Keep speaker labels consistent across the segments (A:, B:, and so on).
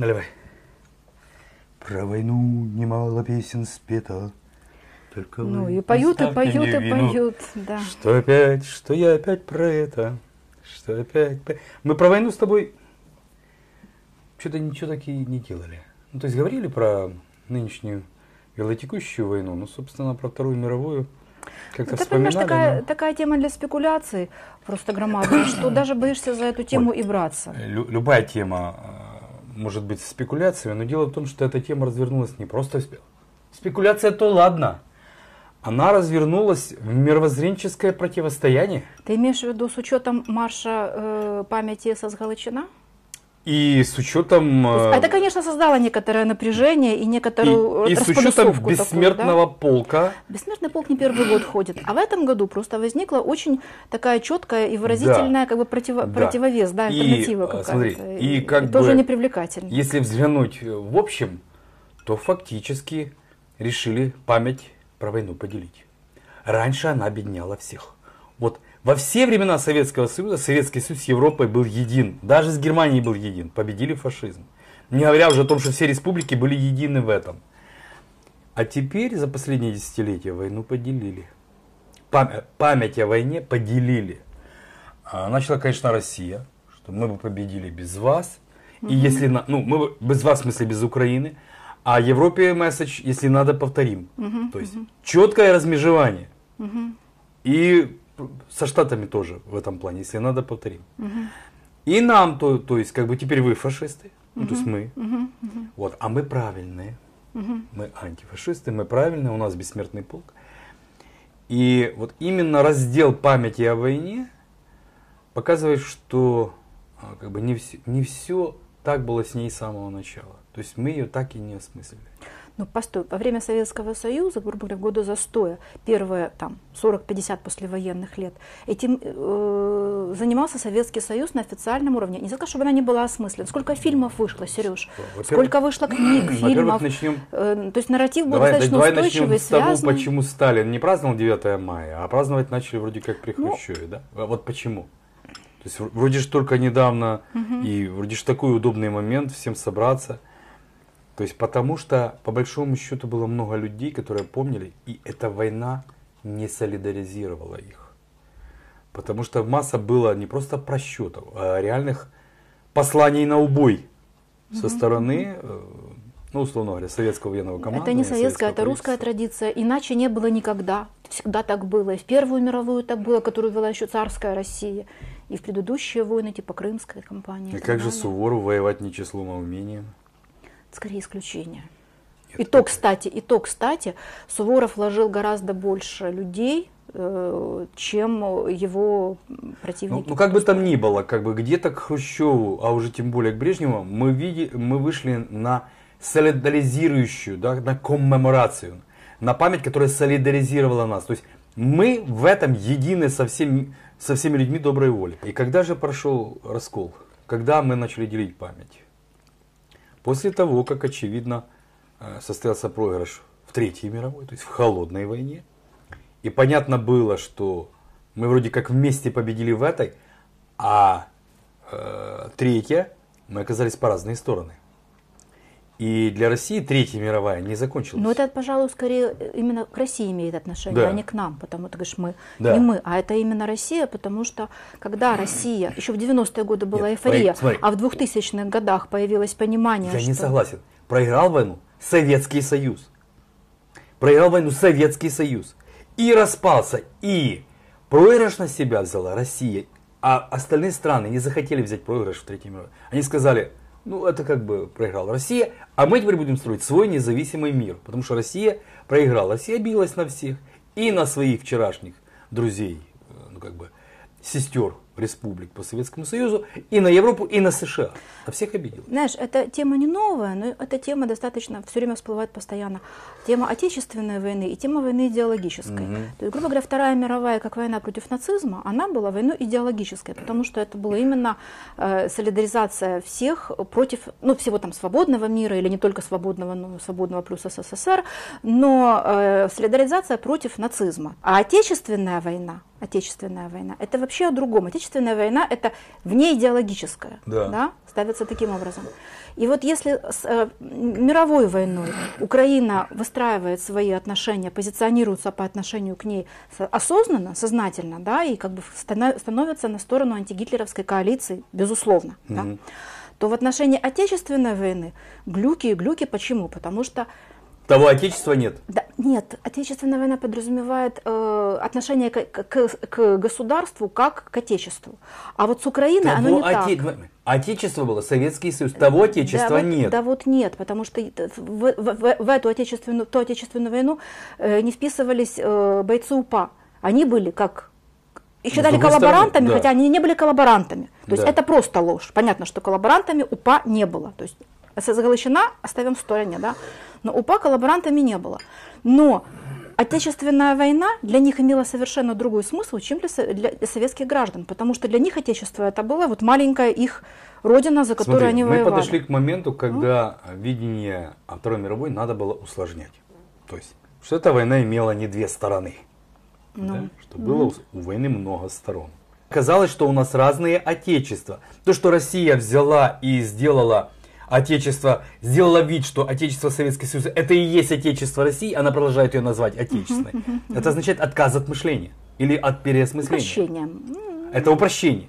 A: Наливай. Про войну немало песен спето. Только
B: Ну и поют, и поют, и
A: вину.
B: поют, да.
A: Что опять, что я опять про это, что опять... Мы про войну с тобой что-то ничего таки не делали. Ну, то есть говорили про нынешнюю велотекущую войну, ну, собственно, про Вторую мировую как-то
B: Это, понимаешь, такая,
A: но-
B: такая тема для спекуляций просто громадная, что даже боишься за эту тему и браться.
A: Лю- любая тема э, может быть спекуляцией, но дело в том, что эта тема развернулась не просто спекуляция, то ладно. Она развернулась в мировоззренческое противостояние.
B: Ты имеешь в виду с учетом марша э, памяти СС Галичина?
A: И с учетом...
B: То есть
A: э,
B: Это, конечно, создало некоторое напряжение и некоторую
A: и, и с учетом
B: располосовку такую,
A: бессмертного
B: да?
A: полка.
B: Бессмертный полк не первый год ходит, а в этом году просто возникла очень такая четкая и выразительная как бы противо-
A: Да.
B: противовес, да,
A: И,
B: альтернатива
A: э,
B: какая-то.
A: смотри, и как
B: тоже
A: бы-
B: непривлекательная.
A: Если взглянуть э, в общем, то фактически решили память про войну поделить. Раньше она объединяла всех. Вот во все времена Советского Союза Советский Союз с Европой был един. Даже с Германией был един. Победили фашизм. Не говоря уже о том, что все республики были едины в этом. А теперь за последние десятилетия войну поделили. Пам- память о войне поделили. А, Начала, конечно, Россия, что мы бы победили без вас. И если, на- ну, мы бы без вас, в смысле, без Украины. А Европе месседж, если надо, повторим. То есть четкое размежевание. И со Штатами тоже в этом плане, если надо, повторим. И нам, то, то есть, как бы теперь вы фашисты, ну, то есть мы, вот, а мы правильные. Мы антифашисты, мы правильные, у нас бессмертный полк. И вот именно раздел памяти о войне показывает, что а, как бы не все, не все так было с ней с самого начала. То есть мы ее так и не осмыслили.
B: Ну, постой, во время Советского Союза, грубо говоря, года застоя, первые там 40-50 послевоенных лет, этим э, занимался Советский Союз на официальном уровне. Не сказать, чтобы она не была осмыслена. Сколько фильмов вышло, Сереж? Сколько вышло книг, фильмов?
A: начнем
B: Э, то есть нарратив был
A: Давай,
B: достаточно
A: давай
B: устойчивый,
A: начнем с того,
B: связанный.
A: почему Сталин не праздновал 9 мая, а праздновать начали вроде как при
B: Ну.
A: Хрущеве, да? А Вот почему? То есть вроде же только недавно, и вроде же такой удобный момент всем собраться. То есть потому что, по большому счету, было много людей, которые помнили, и эта война не солидаризировала их. Потому что масса было не просто просчетов, а реальных посланий на убой со стороны, э, ну, условно говоря, советского военного командования.
B: Это не советская, это русская традиция. Иначе не было никогда. Всегда так было. И в Первую мировую так было, которую вела еще царская Россия. И в предыдущие войны, типа Крымская кампания.
A: И
B: так
A: как же. Суворов воевать не числом, а умением?
B: Скорее исключение.
A: Это
B: И то, кстати, и то, кстати, Суворов вложил гораздо больше людей, э, чем его противники.
A: Ну, ну, как бы там ни было, как бы где-то к Хрущеву, а уже тем более к Брежневу, мы, види, мы вышли на солидаризирующую, да, на коммеморацию, на память, которая солидаризировала нас. То есть мы в этом едины со, всем, со всеми людьми доброй воли. И когда же прошел раскол? Когда мы начали делить память? После того, как, очевидно, э, состоялся проигрыш в Третьей мировой, то есть в холодной войне, и понятно было, что мы вроде как вместе победили в этой, а э, третья мы оказались по разные стороны. И для России Третья мировая не закончилась.
B: Но это, пожалуй, скорее э, именно к России имеет отношение,
A: Да.
B: а не к нам, потому что, говоришь, мы,
A: Да.
B: не мы, а это именно Россия, потому что когда Россия, еще в 90-е годы была
A: Нет,
B: эйфория,
A: смотри.
B: а в 2000-х годах появилось понимание,
A: Я
B: что...
A: не согласен. Проиграл войну Советский Союз. Проиграл войну Советский Союз. И распался. И проигрыш на себя взяла Россия. А остальные страны не захотели взять проигрыш в Третьей мировой. Они сказали, ну это как бы проиграла Россия, а мы теперь будем строить свой независимый мир. Потому что Россия проиграла. Россия билась на всех. И на своих вчерашних друзей, э, ну как бы сестер республик по Советскому Союзу, и на Европу, и на США. На всех обидел.
B: Знаешь, эта тема не новая, но эта тема достаточно все время всплывает постоянно. Тема отечественной войны и тема войны идеологической. То есть, грубо говоря, Вторая мировая, как война против нацизма, она была войной идеологической, потому что это была именно э, солидаризация всех против, ну, всего там свободного мира, или не только свободного, но свободного плюс СССР, но э, солидаризация против нацизма. А отечественная война, Отечественная война, это вообще о другом. Отечественная война это внеидеологическая,
A: Да.
B: да, ставится таким образом. И вот если с э, мировой войной Украина выстраивает свои отношения, позиционируется по отношению к ней со- осознанно, сознательно, да, и как бы становится на сторону антигитлеровской коалиции, безусловно, да,
A: Мгм.
B: то в отношении Отечественной войны глюки и глюки. Почему? Потому что
A: Того отечества нет.
B: да, нет, Отечественная война подразумевает э, отношение к, к- к государству как к Отечеству. А вот с Украиной оно не
A: Того
B: так.
A: оте- Отечество было, Советский Союз. Того отечества
B: да, вот,
A: нет.
B: Да вот нет, потому что в, в- в- эту отечественную, ту отечественную войну э, не вписывались э, бойцы УПА. Они были как их считали коллаборантами,
A: стороны, да.
B: хотя они не были коллаборантами. То есть
A: Да.
B: это просто ложь. Понятно, что коллаборантами УПА не было. То есть Галичина оставим в стороне, да. Но УПА коллаборантами не было. Но Отечественная война для них имела совершенно другой смысл, чем для, со- для советских граждан, потому что для них Отечество это была вот маленькая их родина, за которую
A: Смотри,
B: они
A: мы
B: воевали.
A: подошли к моменту, когда видение о Второй мировой надо было усложнять. То есть, что эта война имела не две стороны.
B: Ну,
A: да? Что было у- у войны много сторон. Казалось, что у нас разные отечества. То, что Россия взяла и сделала Отечество, сделала вид, что Отечество Советский Союз это и есть Отечество России, она продолжает ее назвать Отечественной. Это означает отказ от мышления или от переосмысления.
B: Прощение. М,
A: Это упрощение.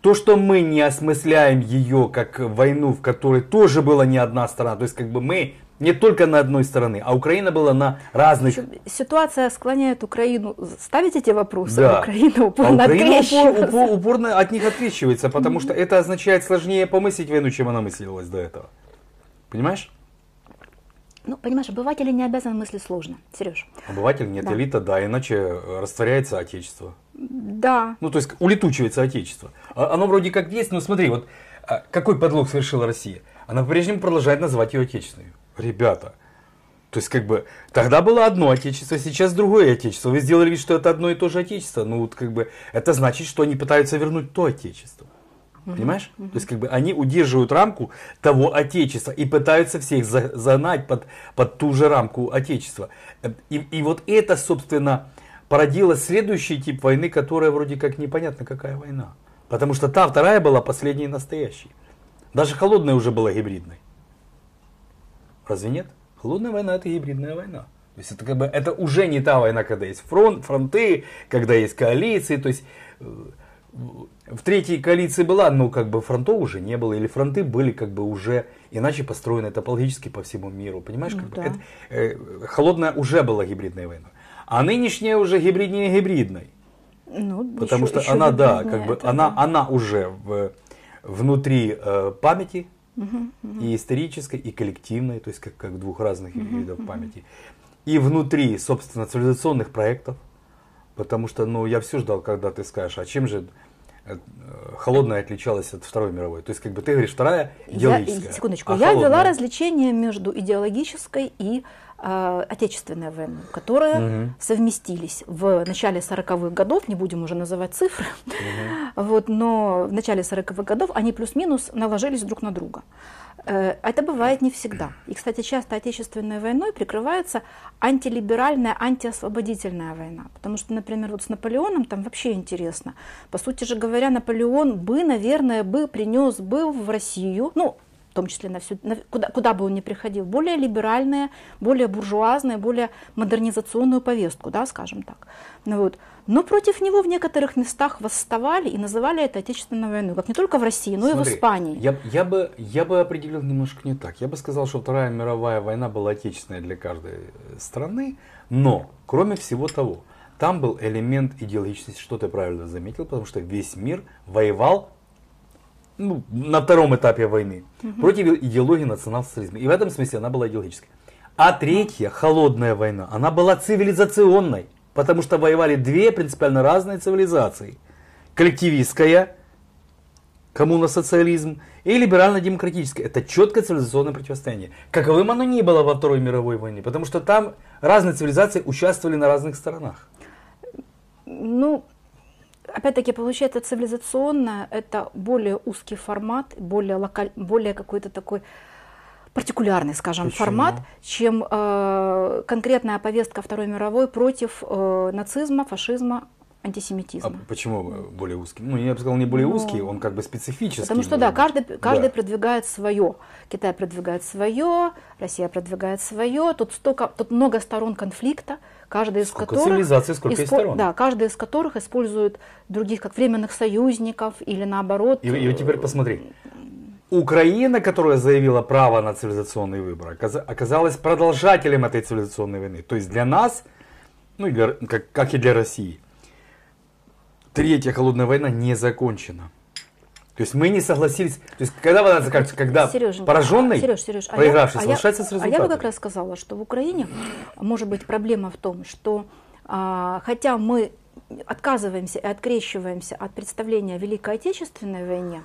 A: То, что мы не осмысляем ее как войну, в которой тоже была не одна сторона, то есть как бы мы не только на одной стороне, а Украина была на разных.
B: Ситуация склоняет Украину ставить эти вопросы,
A: Да.
B: а Украина
A: А
B: упорно
A: Украина упор-
B: открещивается.
A: упор- упорно от них открещивается, потому что это означает сложнее помыслить войну, чем она мыслилась до этого. Понимаешь?
B: Ну, понимаешь, обыватели не обязаны мыслить сложно, Сереж.
A: Обыватель нет
B: Да.
A: элита, да, иначе э, растворяется отечество.
B: Да,
A: Ну, то есть улетучивается отечество. А- Оно вроде как есть, но смотри, вот а, какой подлог совершила Россия? Она по-прежнему продолжает называть ее отечественной. Ребята, то есть как бы тогда было одно отечество, сейчас другое отечество. Вы сделали вид, что это одно и то же отечество. Ну, вот как бы это значит, что они пытаются вернуть то отечество. Понимаешь? То есть как бы они удерживают рамку того отечества и пытаются всех за- загнать под, под ту же рамку отечества. Э, И, и вот это, собственно, породило следующий тип войны, которая вроде как непонятно какая война. Потому что та вторая была последней настоящей. Даже холодная уже была гибридной. Разве нет? Холодная война это гибридная война. То есть это как бы это уже не та война, когда есть фронт, фронты, когда есть коалиции. То есть э, в- третьей коалиции была, но как бы фронтов уже не было, или фронты были как бы уже иначе построены топологически по всему миру. Понимаешь,
B: Ну
A: как бы
B: да.
A: это, э, холодная уже была гибридной войной. А нынешняя уже гибриднее гибридной.
B: ну,
A: Потому
B: еще-
A: что
B: еще
A: она, да, как бы
B: это,
A: она,
B: да.
A: она уже в, внутри э, памяти и исторической, и коллективной, то есть как, как двух разных видов памяти. И внутри, собственно, цивилизационных проектов. Потому что, ну, я все ждал, когда ты скажешь, а чем же э, холодная отличалась от Второй мировой? То есть, как бы ты говоришь, вторая
B: Я,
A: идеологическая.
B: секундочку,
A: а
B: я
A: холодная-
B: различение между идеологической и э, отечественной войной, которые
A: Мгм.
B: совместились в начале 40-х годов, не будем уже называть цифры, вот, но в начале 40-х годов они плюс-минус наложились друг на друга. Э, Это бывает не всегда. И, кстати, часто отечественной войной прикрывается антилиберальная, антиосвободительная война. Потому что, например, вот с Наполеоном там вообще интересно. По сути же говоря, Наполеон бы, наверное, бы принес бы в Россию, ну, том числе на всю, на- куда, куда бы он ни приходил, более либеральные, более буржуазные, более модернизационную повестку, да, скажем так. Ну, вот. Но против него в некоторых местах восставали и называли это Отечественной войной, как не только в России, но и в
A: Смотри,
B: Испании.
A: Я, я, бы, я бы определил немножко не так. Я бы сказал, что Вторая мировая война была отечественная для каждой страны, но, кроме всего того, там был элемент идеологичности, что ты правильно заметил, потому что весь мир воевал ну, на втором этапе войны против идеологии национал-социализма. И в этом смысле она была идеологической. А третья, холодная война, она была цивилизационной, потому что воевали две принципиально разные цивилизации. Коллективистская, коммуно-социализм и либерально-демократическое. Это четкое цивилизационное противостояние. Каковым оно ни было во Второй мировой войне, потому что там разные цивилизации участвовали на разных сторонах.
B: Ну, опять-таки, получается, цивилизационно это более узкий формат, более, локаль... более какой-то такой партикулярный, скажем,
A: Почему?
B: формат, чем э, конкретная повестка Второй мировой против э, нацизма, фашизма, антисемитизма.
A: А почему более узкий? Ну, я бы сказал, не более
B: Ну,
A: узкий, он как бы специфический.
B: Потому что, да, каждый, каждый
A: Да.
B: продвигает свое. Китай продвигает свое, Россия продвигает свое. Тут столько, тут много сторон конфликта, каждая из
A: Сколько
B: которых...
A: цивилизаций, сколько
B: испо-
A: сторон.
B: Да, каждая из которых использует других как временных союзников или наоборот.
A: И, и вот теперь посмотри. Украина, которая заявила право на цивилизационный выбор, оказ- оказалась продолжателем этой цивилизационной войны. То есть для нас, ну и для- как, как и для России, Третья холодная война не закончена. То есть мы не согласились. То есть когда война заканчивается, когда
B: Сереженька,
A: пораженный,
B: Сереж, Сереж, а
A: проигравший,
B: я- а я-
A: соглашается с
B: А я бы
A: результатом.
B: как раз сказала, что в Украине может быть проблема в том, что а, хотя мы отказываемся и открещиваемся от представления о Великой Отечественной войне,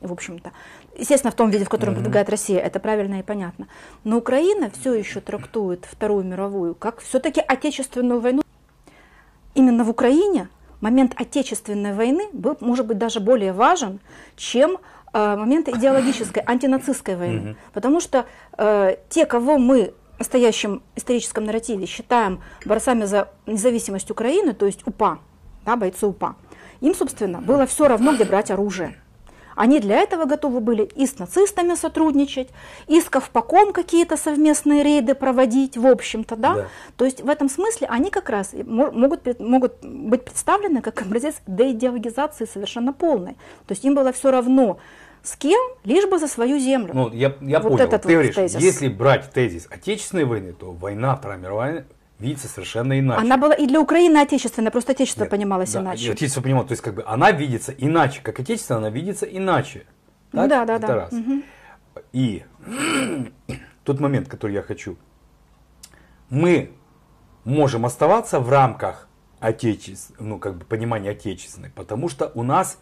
B: в общем-то, естественно, в том виде, в котором продвигает Россия, это правильно и понятно, но Украина все еще трактует Вторую мировую как все-таки Отечественную войну. Именно в Украине момент Отечественной войны был, может быть, даже более важен, чем э, момент идеологической, антинацистской войны. Потому что э, те, кого мы в настоящем историческом нарративе считаем борцами за независимость Украины, то есть УПА, да, бойцы УПА, им, собственно, было все равно, где брать оружие. Они для этого готовы были и с нацистами сотрудничать, и с Ковпаком какие-то совместные рейды проводить, в общем-то, да.
A: Да.
B: То есть в этом смысле они как раз могут, могут быть представлены как образец деидеологизации совершенно полной. То есть им было все равно с кем, лишь бы за свою землю.
A: Ну, я, я
B: Вот
A: понял.
B: этот
A: Ты
B: вот
A: говоришь,
B: тезис.
A: если брать тезис Отечественной войны, то война, Вторая мировая, видится совершенно иначе.
B: Она была и для Украины отечественная, просто отечество
A: Нет,
B: понималось
A: да,
B: иначе.
A: Отечество понимало, то есть как бы она видится иначе, как отечество, она видится иначе. Так?
B: Да, да,
A: Это
B: да.
A: раз.
B: Мгм.
A: И тот момент, который я хочу. Мы можем оставаться в рамках отечеств, ну, как бы понимания отечественной, потому что у нас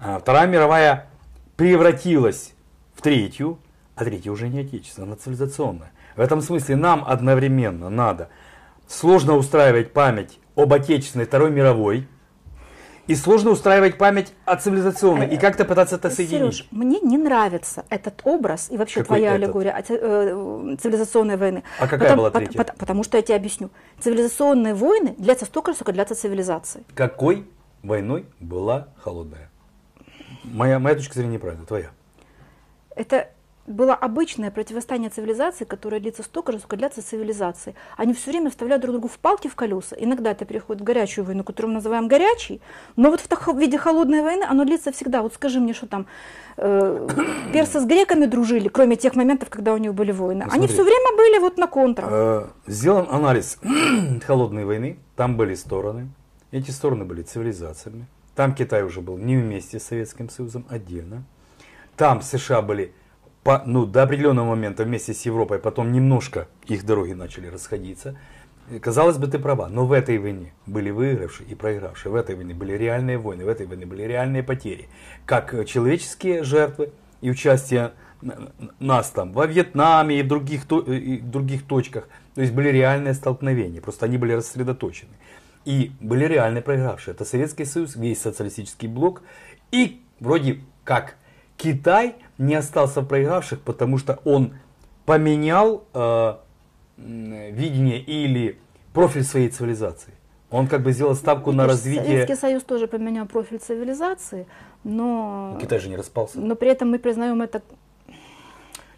A: а, Вторая мировая превратилась в третью, а третья уже не отечественная, она цивилизационная. В этом смысле нам одновременно надо сложно устраивать память об отечественной Второй мировой, и сложно устраивать память о цивилизационной, и как-то пытаться это соединить.
B: Сереж, мне не нравится этот образ и вообще
A: Какой
B: твоя
A: этот?
B: аллегория о э, цивилизационной войны.
A: А какая была
B: пот-
A: третья?
B: пот- потому что я тебе объясню. Цивилизационные войны длятся столько сколько длятся цивилизации.
A: Какой войной была холодная? Моя, моя точка зрения неправильная, твоя.
B: Это было обычное противостояние цивилизации, которое длится столько же, сколько длятся цивилизации. Они все время вставляют друг другу в палки в колеса. Иногда это переходит в горячую войну, которую мы называем горячей, но вот в таком виде холодной войны оно длится всегда. Вот скажи мне, что там э, персы с греками дружили, кроме тех моментов, когда у них были войны.
A: Ну,
B: Они все время были вот на контрах.
A: Э, Сделан анализ холодной войны. Там были стороны. Эти стороны были цивилизациями. Там Китай уже был не вместе с Советским Союзом, отдельно. Там США были по, ну, до определенного момента вместе с Европой, потом немножко их дороги начали расходиться. Казалось бы, ты права, но в этой войне были выигравшие и проигравшие. В этой войне были реальные войны, в этой войне были реальные потери. Как э, человеческие жертвы и участие нас там во Вьетнаме и в других, э, и в других точках. То есть были реальные столкновения, просто они были рассредоточены. И были реальные проигравшие. Это Советский Союз, весь социалистический блок. И вроде как Китай не остался в проигравших, потому что он поменял э, видение или профиль своей цивилизации. Он как бы сделал ставку на
B: Видишь,
A: развитие...
B: Советский Союз тоже поменял профиль цивилизации, но,
A: Китай же не распался.
B: но при этом мы признаем это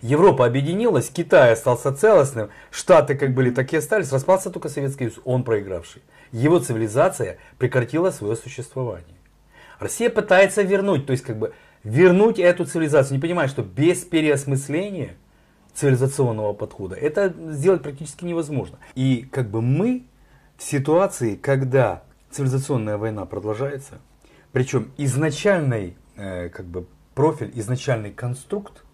A: Европа объединилась, Китай остался целостным, Штаты как были, так и остались, распался только Советский Союз, он проигравший. Его цивилизация прекратила свое существование. Россия пытается вернуть, то есть как бы вернуть эту цивилизацию, не понимая, что без переосмысления цивилизационного подхода это сделать практически невозможно. И как бы мы в ситуации, когда цивилизационная война продолжается, причем изначальный э, как бы профиль, изначальный конструкт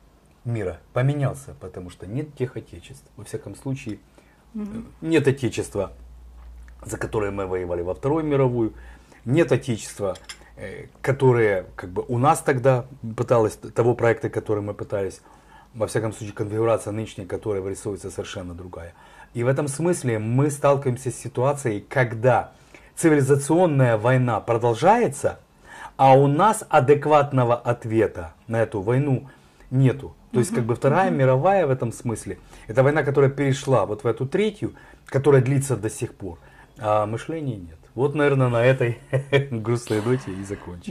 A: мира поменялся, потому что нет тех отечеств. Во всяком случае, э, нет отечества, за которое мы воевали во Вторую мировую, нет отечества, э, которое как бы у нас тогда пыталось, того проекта, который мы пытались, во всяком случае, конфигурация нынешняя, которая вырисовывается совершенно другая. И в этом смысле мы сталкиваемся с ситуацией, когда цивилизационная война продолжается, а у нас адекватного ответа на эту войну нету. То есть, как бы Вторая мировая в этом смысле, это война, которая перешла вот в эту третью, которая длится до сих пор, а мышления нет. Вот, наверное, на этой грустной ноте и закончим.